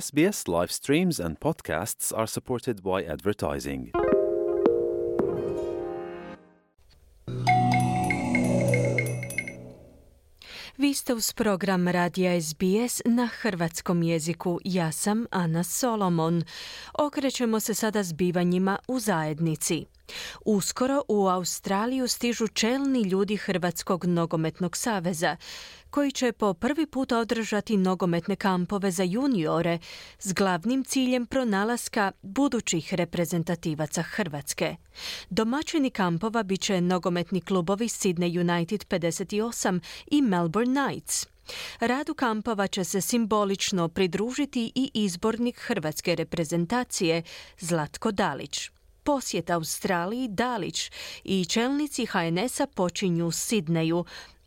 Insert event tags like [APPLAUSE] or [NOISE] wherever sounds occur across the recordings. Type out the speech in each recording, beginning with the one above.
SBS live streams and podcasts are supported by advertising. Vi ste uz program Radija SBS na hrvatskom jeziku. Ja sam Ana Solomon. Okrećemo se sada zbivanjima u zajednici. Uskoro u Australiju stižu čelni ljudi Hrvatskog nogometnog saveza, koji će po prvi put održati nogometne kampove za juniore s glavnim ciljem pronalaska budućih reprezentativaca Hrvatske. Domaćini kampova bit će nogometni klubovi Sydney United 58 i Melbourne Knights. Radu kampova će se simbolično pridružiti i izbornik hrvatske reprezentacije Zlatko Dalić posjet Australiji Dalić i čelnici HNS-a počinju u Sidneju,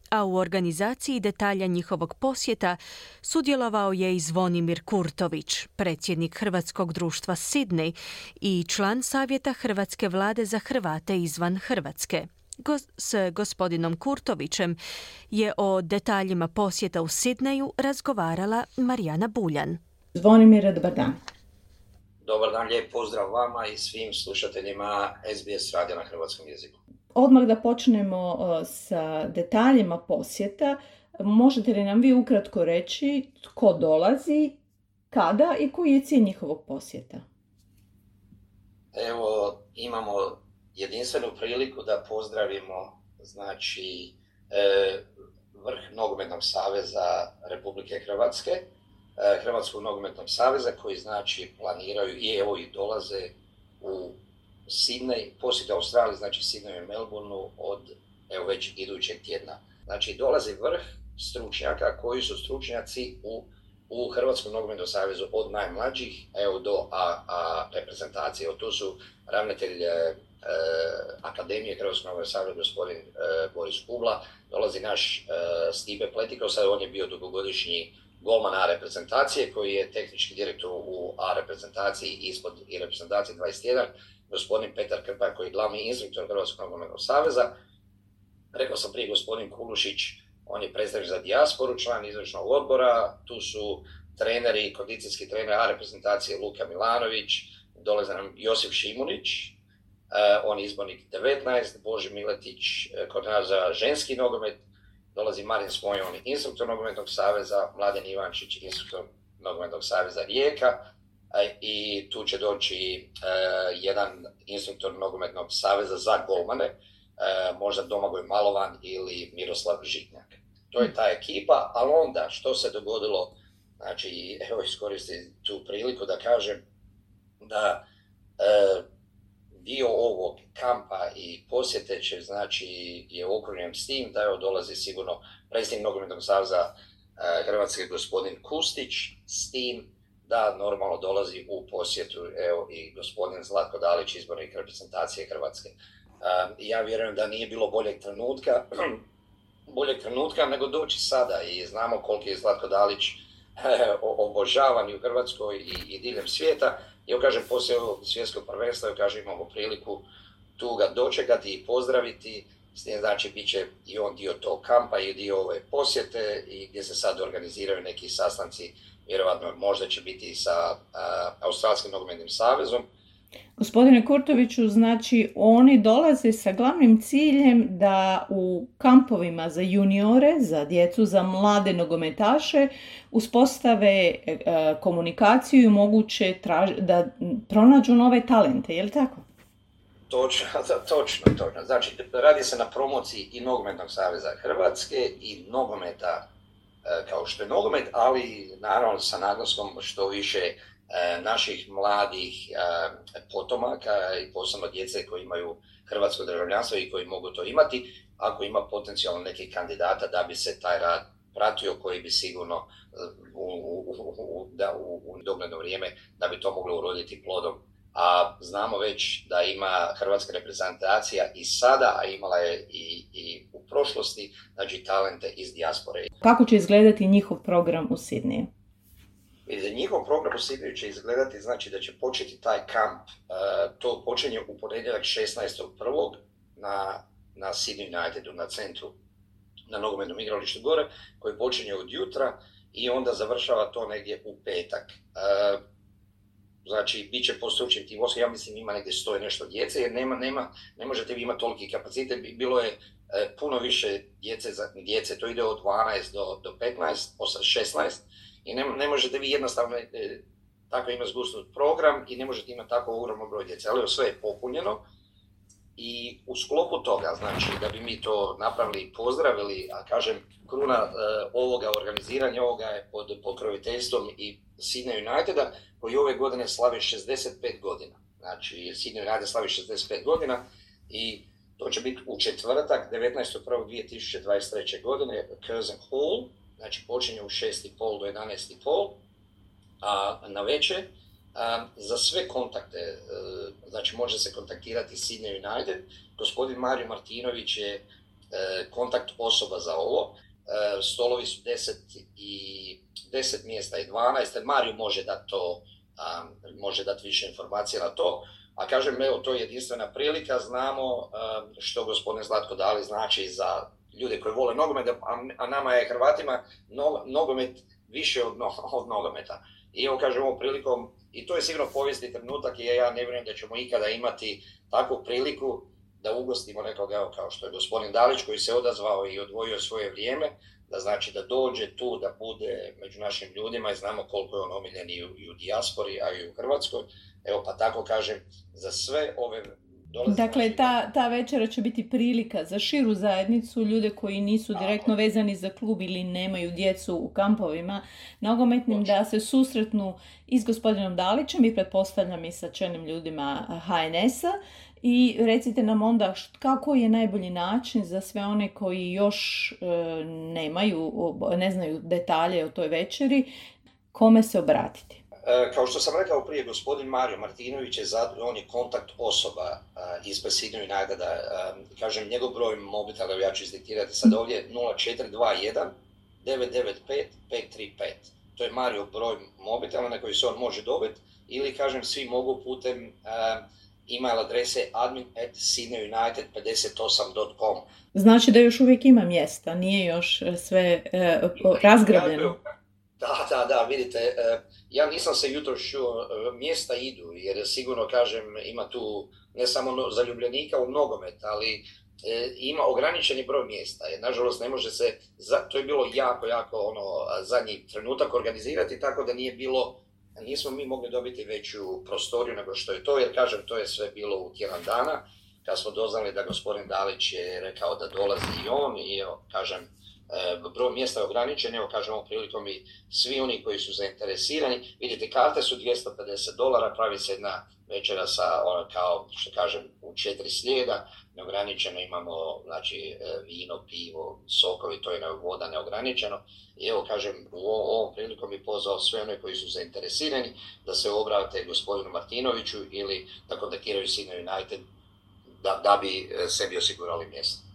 a u organizaciji detalja njihovog posjeta sudjelovao je i Zvonimir Kurtović, predsjednik Hrvatskog društva Sidney i član Savjeta Hrvatske vlade za Hrvate izvan Hrvatske. s gospodinom Kurtovićem je o detaljima posjeta u Sidneju razgovarala Marijana Buljan. Zvonimir, dobar dan. Dobar dan, lijep pozdrav vama i svim slušateljima SBS radija na hrvatskom jeziku. Odmah da počnemo sa detaljima posjeta. Možete li nam vi ukratko reći tko dolazi, kada i koji je cilj njihovog posjeta? Evo, imamo jedinstvenu priliku da pozdravimo znači, e, vrh Nogometnog saveza Republike Hrvatske, E, Hrvatskog nogometnog saveza koji znači planiraju i evo i dolaze u Sydney, posjeti Australiji, znači Sydney i Melbourneu od evo već idućeg tjedna. Znači dolazi vrh stručnjaka koji su stručnjaci u, u Hrvatskom nogometnom savezu od najmlađih evo do a, a reprezentacije. Evo tu su ravnatelj e, e Akademije Hrvatskog nogometnog saveza gospodin e, Boris Kubla, dolazi naš e, Stipe Pletiko, sad on je bio dugogodišnji golman A reprezentacije koji je tehnički direktor u A reprezentaciji ispod i reprezentacije 21, gospodin Petar Krpa koji je glavni instruktor Hrvatskog nogometnog saveza. Rekao sam prije gospodin Kulušić, on je predstavnik za dijasporu, član izvršnog odbora, tu su treneri, kondicijski trener A reprezentacije Luka Milanović, dolaze nam Josip Šimunić, eh, on je izbornik 19, Boži Miletić, eh, koordinator za ženski nogomet, dolazi Marin Smojon, instruktor nogometnog saveza, Mladen Ivančić, instruktor nogometnog saveza Rijeka i tu će doći e, jedan instruktor nogometnog saveza za golmane, e, možda Domagoj Malovan ili Miroslav Žitnjak. To je ta ekipa, ali onda što se dogodilo, znači evo iskoristim tu priliku da kažem da e, dio ovog kampa i posjete će, znači, je okružen s tim da evo dolazi sigurno predsjednik nogometnog saveza e, Hrvatske gospodin Kustić s tim da normalno dolazi u posjetu evo i gospodin Zlatko Dalić, izbornik reprezentacije Hrvatske. Ja vjerujem da nije bilo boljeg trenutka, [CLEARS THROAT] boljeg trenutka nego doći sada i znamo koliko je Zlatko Dalić [LAUGHS] obožavan i u Hrvatskoj i, i diljem svijeta. I kažem, poslije svjetskog prvenstva, kažem, imamo priliku tu ga dočekati i pozdraviti. S tim znači, bit će i on dio tog kampa i dio ove posjete i gdje se sad organiziraju neki sastanci, vjerojatno možda će biti sa a, Australskim nogometnim savezom, Gospodine Kurtoviću, znači oni dolaze sa glavnim ciljem da u kampovima za juniore, za djecu, za mlade nogometaše uspostave e, komunikaciju i moguće da pronađu nove talente, je li tako? Točno, [LAUGHS] točno, točno. Znači, radi se na promociji i Nogometnog saveza Hrvatske i nogometa e, kao što je nogomet, ali naravno sa naglaskom što više naših mladih e, potomaka i posebno djece koji imaju hrvatsko državljanstvo i koji mogu to imati, ako ima potencijalno nekih kandidata da bi se taj rad pratio koji bi sigurno e, u, u, da, u, dogledno vrijeme da bi to moglo uroditi plodom. A znamo već da ima hrvatska reprezentacija i sada, a imala je i, i u prošlosti, znači talente iz dijaspore. Kako će izgledati njihov program u Sidniju? Za njihov program u će izgledati znači da će početi taj kamp. Uh, to počinje u ponedjeljak 16.1. na, na Sydney Unitedu, na centru, na nogometnom igralištu gore, koji počinje od jutra i onda završava to negdje u petak. Znači, bit će po stručnim tim ja mislim ima negdje stoje nešto djece, jer nema, nema, ne možete vi imati toliki kapacitet, bilo je e, puno više djece, za, djece, to ide od 12 do, do 15, 16 i ne, ne možete vi jednostavno e, tako imati zgusnut program i ne možete imati tako ogroman broj djece, ali sve je popunjeno i u sklopu toga, znači da bi mi to napravili i pozdravili, a kažem, kruna e, ovoga organiziranja ovoga je pod pokroviteljstvom i Sydney Uniteda, koji ove godine slavi 65 godina. Znači, Sydney United slavi 65 godina i to će biti u četvrtak, 19.1.2023. godine, Curzon Hall, znači počinje u 6.30 do 11.30, a na večer za sve kontakte, e, znači može se kontaktirati Sydney United, gospodin Mario Martinović je e, kontakt osoba za ovo, e, stolovi su 10 i 10 mjesta i 12, Mario može dati to, može dati više informacija na to, a kažem, evo, to je jedinstvena prilika, znamo što gospodin Zlatko Dali znači za ljude koji vole nogomet, a nama je Hrvatima nogomet više od, od nogometa. I evo kažem ovom prilikom, i to je sigurno povijesni trenutak i ja ne vjerujem da ćemo ikada imati takvu priliku da ugostimo nekoga kao što je gospodin Dalić koji se odazvao i odvojio svoje vrijeme, da znači da dođe tu, da bude među našim ljudima i znamo koliko je on omiljen i u, i u dijaspori, a i u Hrvatskoj. Evo pa tako kažem, za sve ove Dakle, ta, ta večera će biti prilika za širu zajednicu, ljude koji nisu direktno vezani za klub ili nemaju djecu u kampovima nogometnim, da se susretnu i s gospodinom Dalićem i pretpostavljam i sa čelnim ljudima HNS-a i recite nam onda kako je najbolji način za sve one koji još e, nemaju, ne znaju detalje o toj večeri, kome se obratiti. E, kao što sam rekao prije, gospodin Mario Martinović je on je kontakt osoba uh, ispred Sydney Uniteda. Uh, kažem, njegov broj mobitela, ja ću izdiktirati sad ovdje, 0421 995 535. To je Mario broj mobitela na koji se on može dobiti ili, kažem, svi mogu putem email adrese admin at sydneyunited58.com. Znači da još uvijek ima mjesta, nije još sve uh, razgrabljeno. Da, da, da, vidite, e, ja nisam se jutro čuo, e, mjesta idu, jer sigurno, kažem, ima tu ne samo zaljubljenika u nogomet, ali e, ima ograničeni broj mjesta. Nažalost, ne može se, to je bilo jako, jako ono, zadnji trenutak organizirati, tako da nije bilo, nismo mi mogli dobiti veću prostoriju nego što je to, jer, kažem, to je sve bilo u tjedan dana, kad smo doznali da gospodin Dalić je rekao da dolazi i on, i kažem, broj mjesta je ograničen, evo kažemo prilikom i svi oni koji su zainteresirani, vidite karte su 250 dolara, pravi se jedna večera sa, ono, kao što kažem, u četiri slijeda, neograničeno imamo znači, e, vino, pivo, sokovi, to je voda neograničeno. I evo kažem, u ovom prilikom bi pozvao sve one koji su zainteresirani da se obrate gospodinu Martinoviću ili da kontaktiraju Sina United da, da bi e, sebi osigurali mjesto.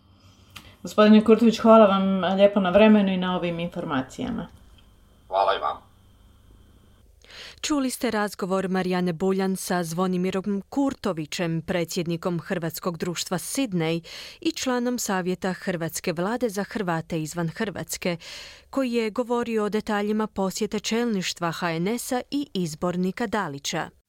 Gospodine Kurtović, hvala vam lijepo na vremenu i na ovim informacijama. Hvala i vam. Čuli ste razgovor Marijane Buljan sa Zvonimirom Kurtovićem, predsjednikom Hrvatskog društva Sidney i članom savjeta Hrvatske vlade za Hrvate izvan Hrvatske, koji je govorio o detaljima posjete čelništva HNS-a i izbornika Dalića.